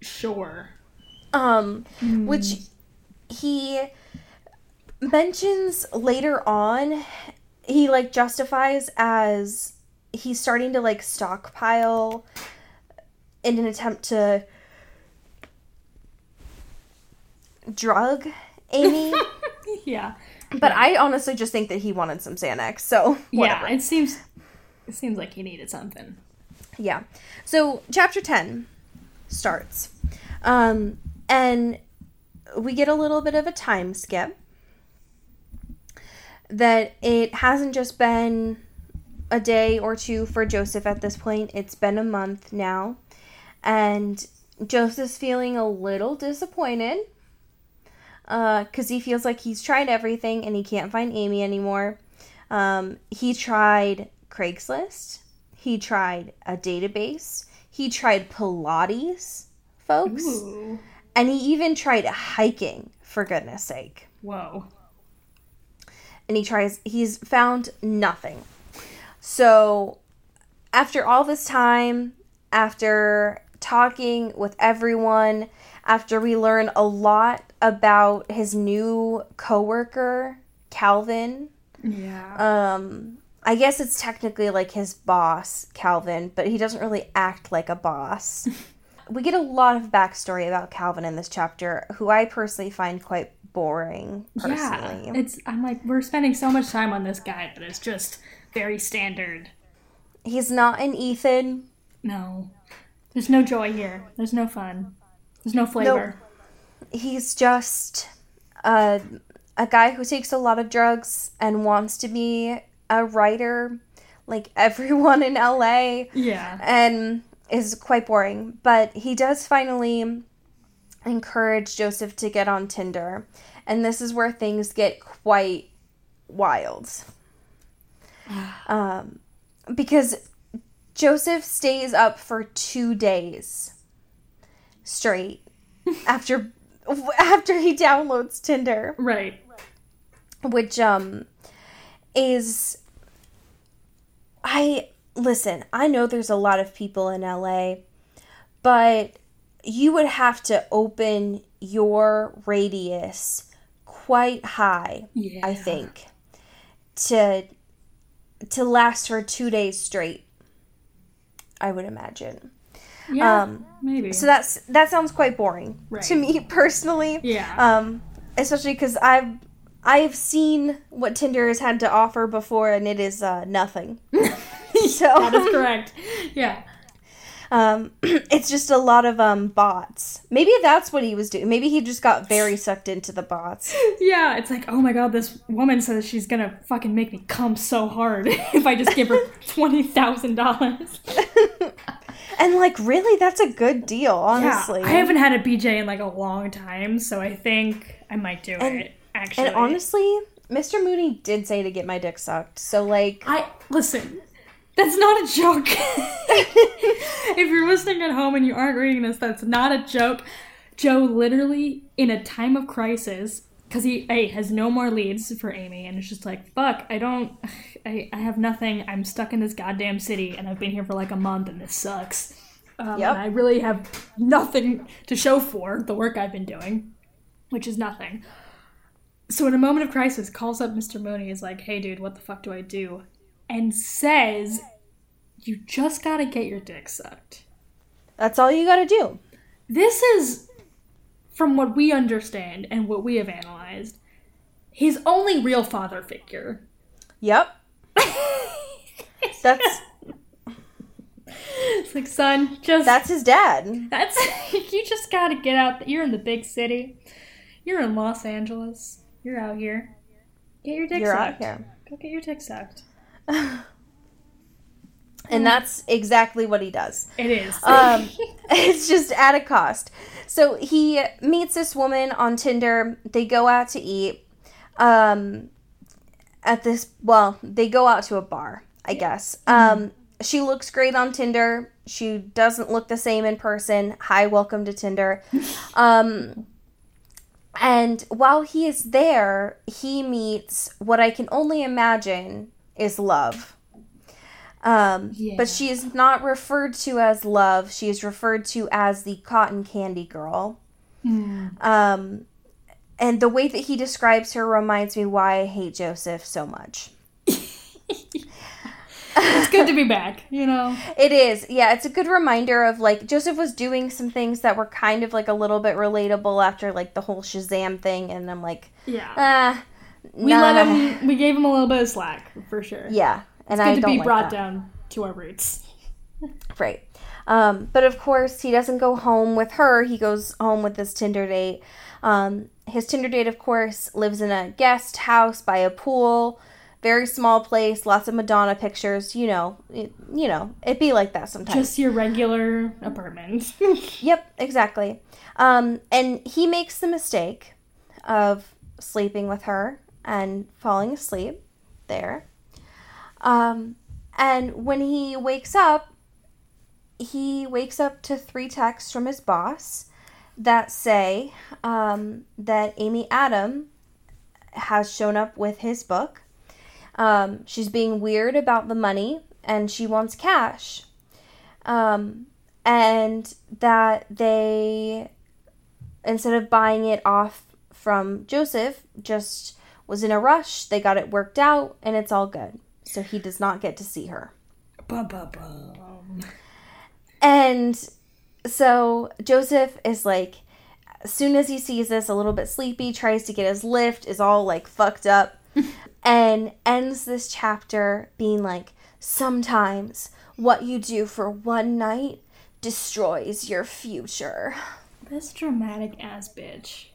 Sure. Um, which he mentions later on. He like justifies as he's starting to like stockpile in an attempt to drug Amy. <laughs> Yeah. but I honestly just think that he wanted some Xanax. So whatever. Yeah. It seems. It seems like he needed something. Yeah. So chapter 10 starts. Um, and we get a little bit of a time skip. That it hasn't just been a day or two for Joseph at this point, it's been a month now. And Joseph's feeling a little disappointed because he feels like he's tried everything and he can't find Amy anymore. Um, he tried Craigslist. He tried a database. He tried Pilates, folks. Ooh. And he even tried hiking, for goodness sake. Whoa. And he tries, he's found nothing. So, after all this time, after talking with everyone, after we learn a lot about his new coworker, Calvin, Yeah. um i guess it's technically like his boss calvin but he doesn't really act like a boss <laughs> we get a lot of backstory about calvin in this chapter who i personally find quite boring personally yeah. It's. I'm like, we're spending so much time on this guy that it's just very standard. he's not an ethan No. There's no joy here. There's no fun. There's no flavor. he's just a, a guy who takes a lot of drugs and wants to be a writer like <laughs> everyone in la Yeah. and is quite boring. But he does finally encourage Joseph to get on Tinder, and this is where things get quite wild. <sighs> Um, because Joseph stays up for two days straight after after he downloads Tinder. Right. which um is I listen, I know there's a lot of people in LA, but you would have to open your radius quite high, Yeah. I think, to to last for 2 days straight. I would imagine. Yeah, Um maybe. so that's that sounds quite boring Right. to me <laughs> personally. yeah. Um, especially because I've I've seen what Tinder has had to offer before, and it is uh, nothing. <laughs> so that is correct. Yeah. Um, <clears throat> it's just a lot of um bots. Maybe that's what he was doing. Maybe he just got very sucked into the bots. <laughs> Yeah, it's like, oh my god, this woman says she's gonna fucking make me come so hard <laughs> if I just give her <laughs> twenty thousand dollars. And like, really, that's a good deal, honestly. I haven't had a BJ in like a long time, so I think I might do And- it. Actually, and honestly, Mr. Mooney did say to get my dick sucked. So like, I listen. That's not a joke. <laughs> if you're listening at home and you aren't reading this, that's not a joke. Joe literally, in a time of crisis, because he a, has no more leads for Amy, and it's just like, fuck, I don't, <sighs> I, I have nothing. I'm stuck in this goddamn city, and I've been here for like a month, and this sucks. Um, Yep. And I really have nothing to show for the work I've been doing, which is nothing. So in a moment of crisis, calls up Mr. Mooney, is like, hey dude, what the fuck do I do? And says, you just gotta get your dick sucked. that's all you gotta do. This is, from what we understand and what we have analyzed, his only real father figure. Yep. <laughs> That's It's like, son, just that's his dad. That's <laughs> you just gotta get out. You're in the big city. You're in Los Angeles. You're out here. Get your dick You're out here. Go get your dick sucked. <laughs> And that's exactly what he does. It is. Um, <laughs> it's just at a cost. So he meets this woman on Tinder. They go out to eat. Um, at this, well, they go out to a bar, I guess. Um, she looks great on Tinder. She doesn't look the same in person. Hi, welcome to Tinder. <laughs> Um, and while he is there, he meets what I can only imagine is love. Um, Yeah. But she is not referred to as love. She is referred to as the cotton candy girl. Hmm. Um, and the way that he describes her reminds me why I hate Joseph so much. it's good to be back. You know. <laughs> It is, yeah. It's a good reminder of like Joseph was doing some things that were kind of like a little bit relatable after like the whole Shazam thing, and I'm like, Yeah. ah, we nah. let him. We gave him a little bit of slack for sure. Yeah, and It's good I to be like brought that. down to our roots. <laughs> Right. Um, but of course, he doesn't go home with her. He goes home with this Tinder date. Um, his Tinder date, of course, lives in a guest house by a pool, very small place, lots of Madonna pictures. You know, it, you know, it'd be like that sometimes. Just your regular apartment. <laughs> Yep, exactly. Um, and he makes the mistake of sleeping with her and falling asleep there. Um, and when he wakes up, he wakes up to three texts from his boss that say um, that Amy Adam has shown up with his book. Um, she's being weird about the money and she wants cash. Um, and that they, instead of buying it off from Joseph, just was in a rush. They got it worked out and it's all good. So he does not get to see her. Bum, bum, bum. And so Joseph is like, as soon as he sees this, a little bit sleepy, tries to get his Lyft, is all like fucked up, <laughs> and ends this chapter being like, sometimes what you do for one night destroys your future. This dramatic ass bitch.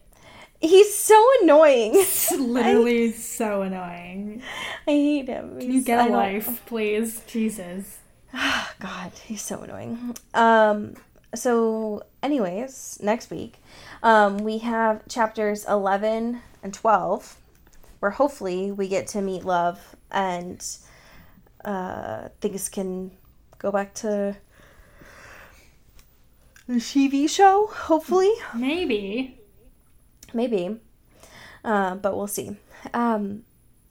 He's so annoying. It's <laughs> <laughs> literally so annoying. I hate him. Can you get a a life, please. Jesus. <sighs> God, he's so annoying. Um, so, anyways, next week, um, we have chapters 11 and 12, where hopefully we get to meet love and uh, things can go back to the TV show, hopefully. Maybe. Maybe. Uh, but we'll see. Um,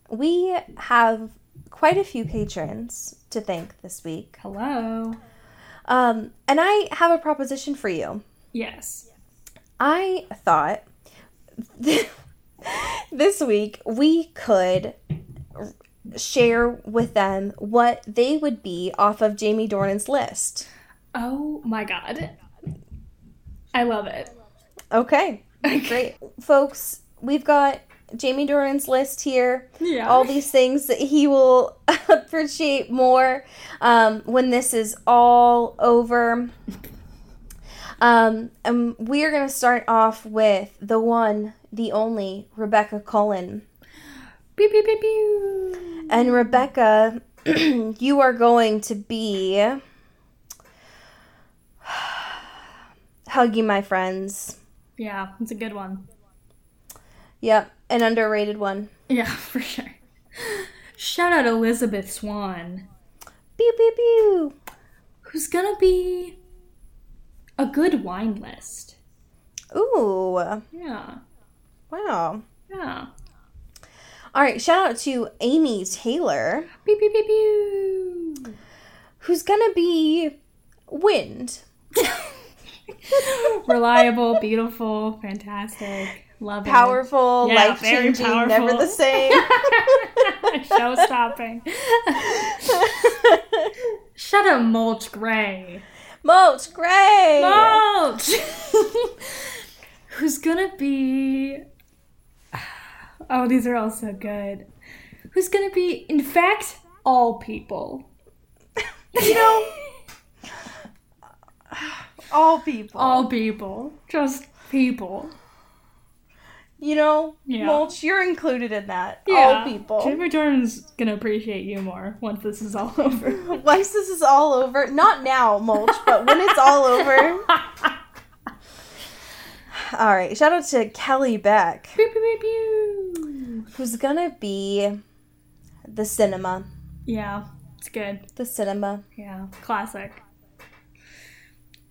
we have quite a few patrons to thank this week. Hello. Um, and I have a proposition for you. Yes. I thought <laughs> this week we could share with them what they would be off of Jamie Dornan's list. Oh my god. I love it. Okay, great. Folks, we've got Jamie Dornan's list here. Yeah. All these things that he will <laughs> appreciate more um, when this is all over. Um, and we are going to start off with the one, the only Rebecca Cullen. Pew, pew, pew, pew. And Rebecca, <clears throat> you are going to be <sighs> Huggy My Friends. Yeah, it's a good one. Yep, an underrated one. Yeah, <laughs> for sure. Shout out Elizabeth Swan, Pew pew pew. who's gonna be a good wine list. Ooh, Yeah, wow. yeah. All right, shout out to Amy Taylor, Pew, pew, pew, pew. who's gonna be Wind. <laughs> <laughs> Reliable, beautiful, fantastic, love. Powerful, Yeah, life changing, never the same. <laughs> Show stopping. <laughs> Shut up, Mulch Gray. Mulch, gray. Mulch! Who's gonna be. Oh, these are all so good. Who's gonna be, in fact, all people? You know, all people. All people. Just people. you know, Yeah. Mulch, you're included in that. Yeah. All people. Jamie Jordan's gonna appreciate you more once this is all <laughs> over. <laughs> Once this is all over, not now, Mulch, but when it's all over. <laughs> All right, shout out to Kelly Beck, Pew, pew, pew, pew. who's gonna be the cinema. Yeah, it's good. The cinema. Yeah, classic.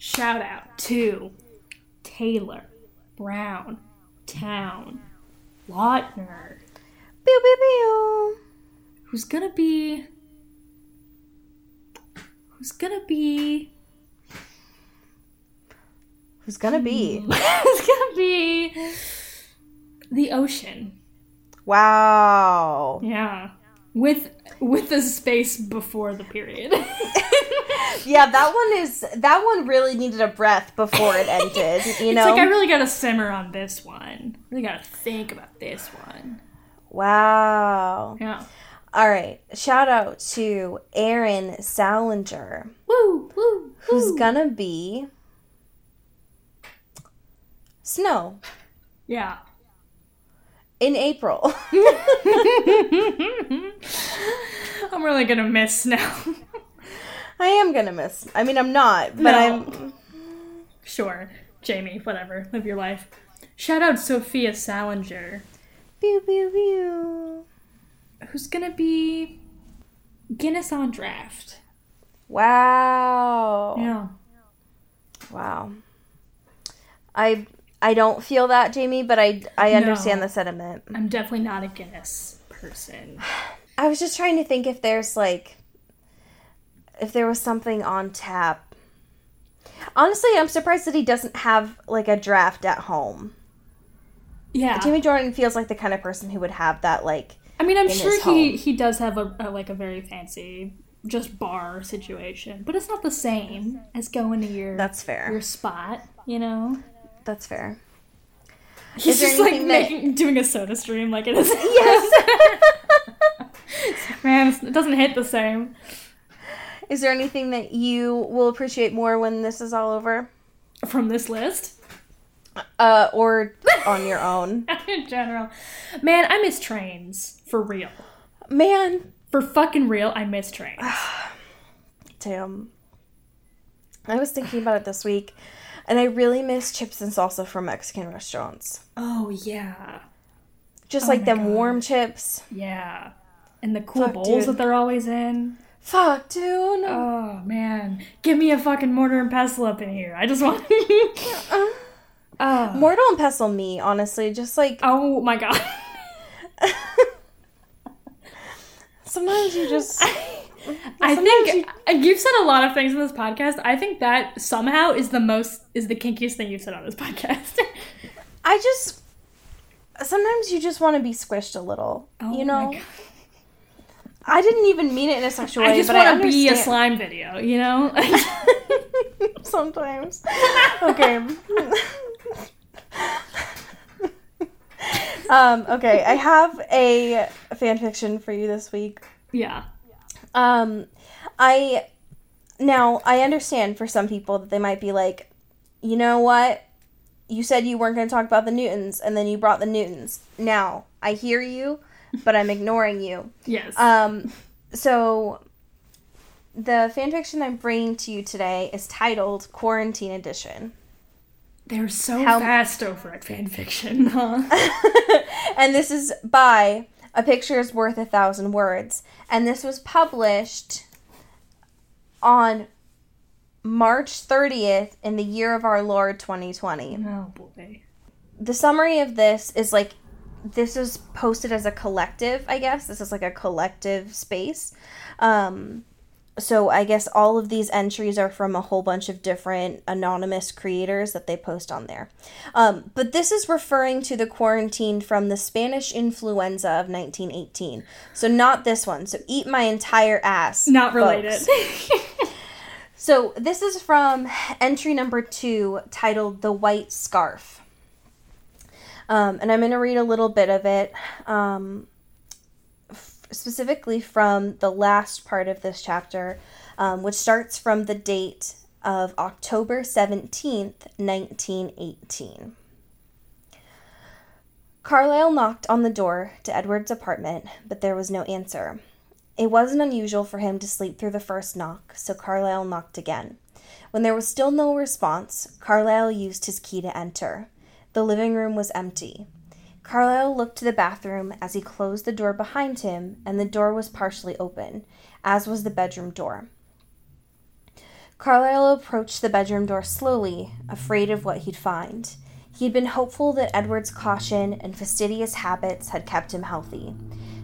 Shout out to Taylor, Brown, Town, Lautner, Pew pew pew. who's gonna be. Who's gonna be. Who's gonna be? <laughs> who's gonna be. The ocean. Wow. Yeah. With with the space before the period. <laughs> Yeah, that one is that one really needed a breath before it <laughs> ended. You know, It's like I really gotta simmer on this one. Really gotta think about this one. wow. Yeah. All right. Shout out to Aaron Salinger, Woo, woo, who's gonna be Snow Yeah. In April. <laughs> I'm really gonna miss now. I am gonna miss. I mean, I'm not, but No. I'm. sure, Jamie, whatever. Live your life. Shout out Sophia Salinger, Pew pew pew. who's gonna be Guinness on draft. Wow. Yeah. Wow. I I don't feel that, Jamie, but I I understand No. the sentiment. I'm definitely not a Guinness person. <sighs> I was just trying to think if there's like if there was something on tap. Honestly, I'm surprised that he doesn't have like a draft at home. Yeah. Jamie Jordan feels like the kind of person who would have that like I mean, I'm sure he he does have a, a like a very fancy just bar situation, but it's not the same as going to your that's fair. your spot. You know. That's fair. He's just like that- making doing a soda stream like it is. Yes. <laughs> Man, it doesn't hit the same. Is there anything that you will appreciate more when this is all over? From this list, Uh or on your own? <laughs> in general, man, I miss trains for real. Man, For fucking real, I miss trains. <sighs> Damn. I was thinking about it this week, and I really miss chips and salsa from Mexican restaurants. Oh yeah, Just Oh like them God. warm chips. yeah, and the cool Fuck, bowls dude. that they're always in. Fuck, dude. Oh man, give me a fucking mortar and pestle up in here. I just want. <laughs> Uh-uh. oh. Mortal and pestle me, honestly. Just like oh my god. <laughs> Sometimes you just. <laughs> I think you... have said a lot of things in this podcast. I think that somehow is the most is the kinkiest thing you've said on this <laughs> podcast. I just sometimes you just want to be squished a little. Oh you my know. God. I didn't even mean it in a sexual way, I just want to be a slime video, you know? <laughs> Sometimes. Okay. <laughs> um, okay, I have a fan fiction for you this week. yeah. Um, I now I understand for some people that they might be like, you know what? You said you weren't going to talk about the Newtons, and then you brought the Newtons. Now I hear you, but I'm ignoring you. <laughs> Yes. Um, so the fanfiction I'm bringing to you today is titled Quarantine Edition. They're so how- fast over at fanfiction, huh? <laughs> and this is by A Picture is Worth a Thousand Words. And this was published on March 30th in the year of our Lord 2020. oh boy. The summary of this is like this is posted as a collective, I guess. This is like a collective space. Um, so I guess all of these entries are from a whole bunch of different anonymous creators that they post on there. Um, but this is referring to the quarantine from the Spanish influenza of 1918. So not this one. So eat my entire ass. Not related. <laughs> So this is from entry number two, titled "The White Scarf," um, and I'm going to read a little bit of it, um, specifically from the last part of this chapter, um, which starts from the date of October seventeenth, nineteen eighteen. Carlisle knocked on the door to Edward's apartment, but there was no answer. It wasn't unusual for him to sleep through the first knock, so Carlisle knocked again. When there was still no response, Carlisle used his key to enter. The living room was empty. Carlisle looked to the bathroom as he closed the door behind him, and the door was partially open, as was the bedroom door. Carlisle approached the bedroom door slowly, afraid of what he'd find. He had been hopeful that Edward's caution and fastidious habits had kept him healthy.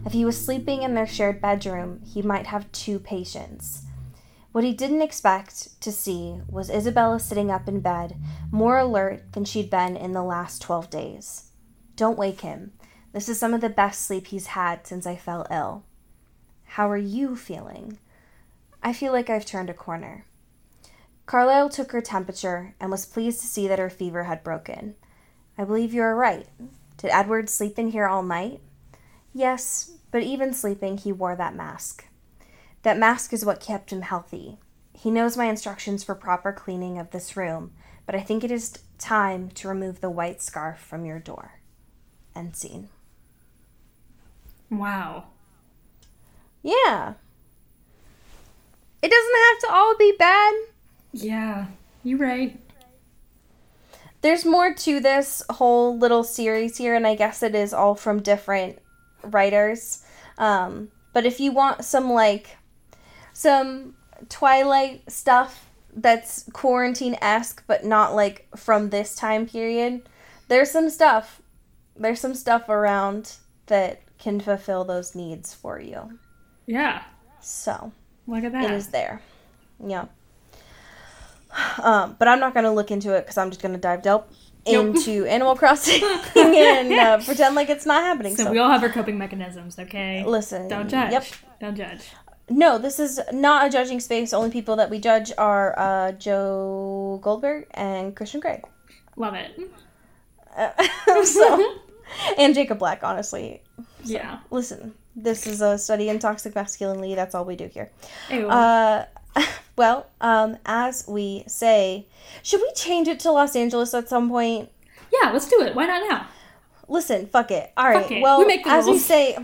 If he was sleeping in their shared bedroom, he might have two patients. What he didn't expect to see was Isabella sitting up in bed, more alert than she'd been in the last 12 days. Don't wake him. This is some of the best sleep he's had since I fell ill. How are you feeling? I feel like I've turned a corner. Carlisle took her temperature and was pleased to see that her fever had broken. I believe you are right. Did Edward sleep in here all night? Yes, but even sleeping, he wore that mask. That mask is what kept him healthy. He knows my instructions for proper cleaning of this room, but I think it is time to remove the white scarf from your door. End scene. Wow. Yeah. It doesn't have to all be bad. Yeah. you're right. There's more to this whole little series here, and I guess it is all from different writers. Um, but if you want some like some Twilight stuff that's quarantine esque, but not like from this time period, there's some stuff. There's some stuff around that can fulfill those needs for you. Yeah. So Look at that. it is there. Yeah. Um, but I'm not going to look into it because I'm just going to dive Nope. into <laughs> Animal Crossing and uh, <laughs> pretend like it's not happening. So So, we all have our coping mechanisms, okay? listen. Don't judge. Yep. Don't judge. No, this is not a judging space. Only people that we judge are uh, Joe Goldberg and Christian Grey. Love it. <laughs> So, and Jacob Black, honestly. Yeah. Listen, this is a study in toxic masculinity. That's all we do here. Ew. Uh, <laughs> well, um, as we say, should we change it to Los Angeles at some point? yeah, let's do it. Why not now? Listen, fuck it. All right. It. Well, We make the as we say,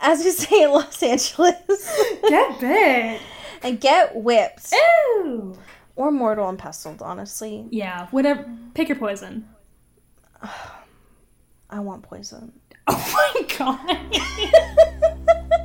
as we say in Los Angeles, <laughs> Get bit. and get whipped Ew. or mortal and pestled. Honestly, Yeah, whatever. Pick your poison. <sighs> I want poison. Oh my <laughs> god. <laughs>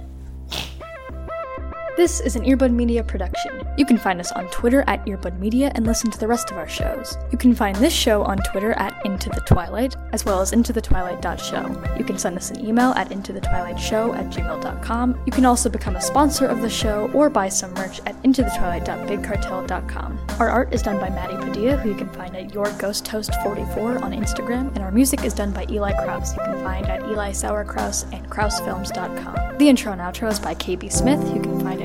This is an Earbud Media production. You can find us on Twitter at Earbud Media and listen to the rest of our shows. You can find this show on Twitter at Into the Twilight, as well as intothetwilight.show. You can send us an email at intothetwilightshow at gmail.com. You can also become a sponsor of the show or buy some merch at intothetwilight.bigcartel.com. Our art is done by Maddie Padilla, who you can find at Your Ghost Toast 44 on Instagram, and our music is done by Eli Kraus, you can find at Eli Sauerkraus and KrausFilms.com. The intro and outro is by KB Smith, who you can find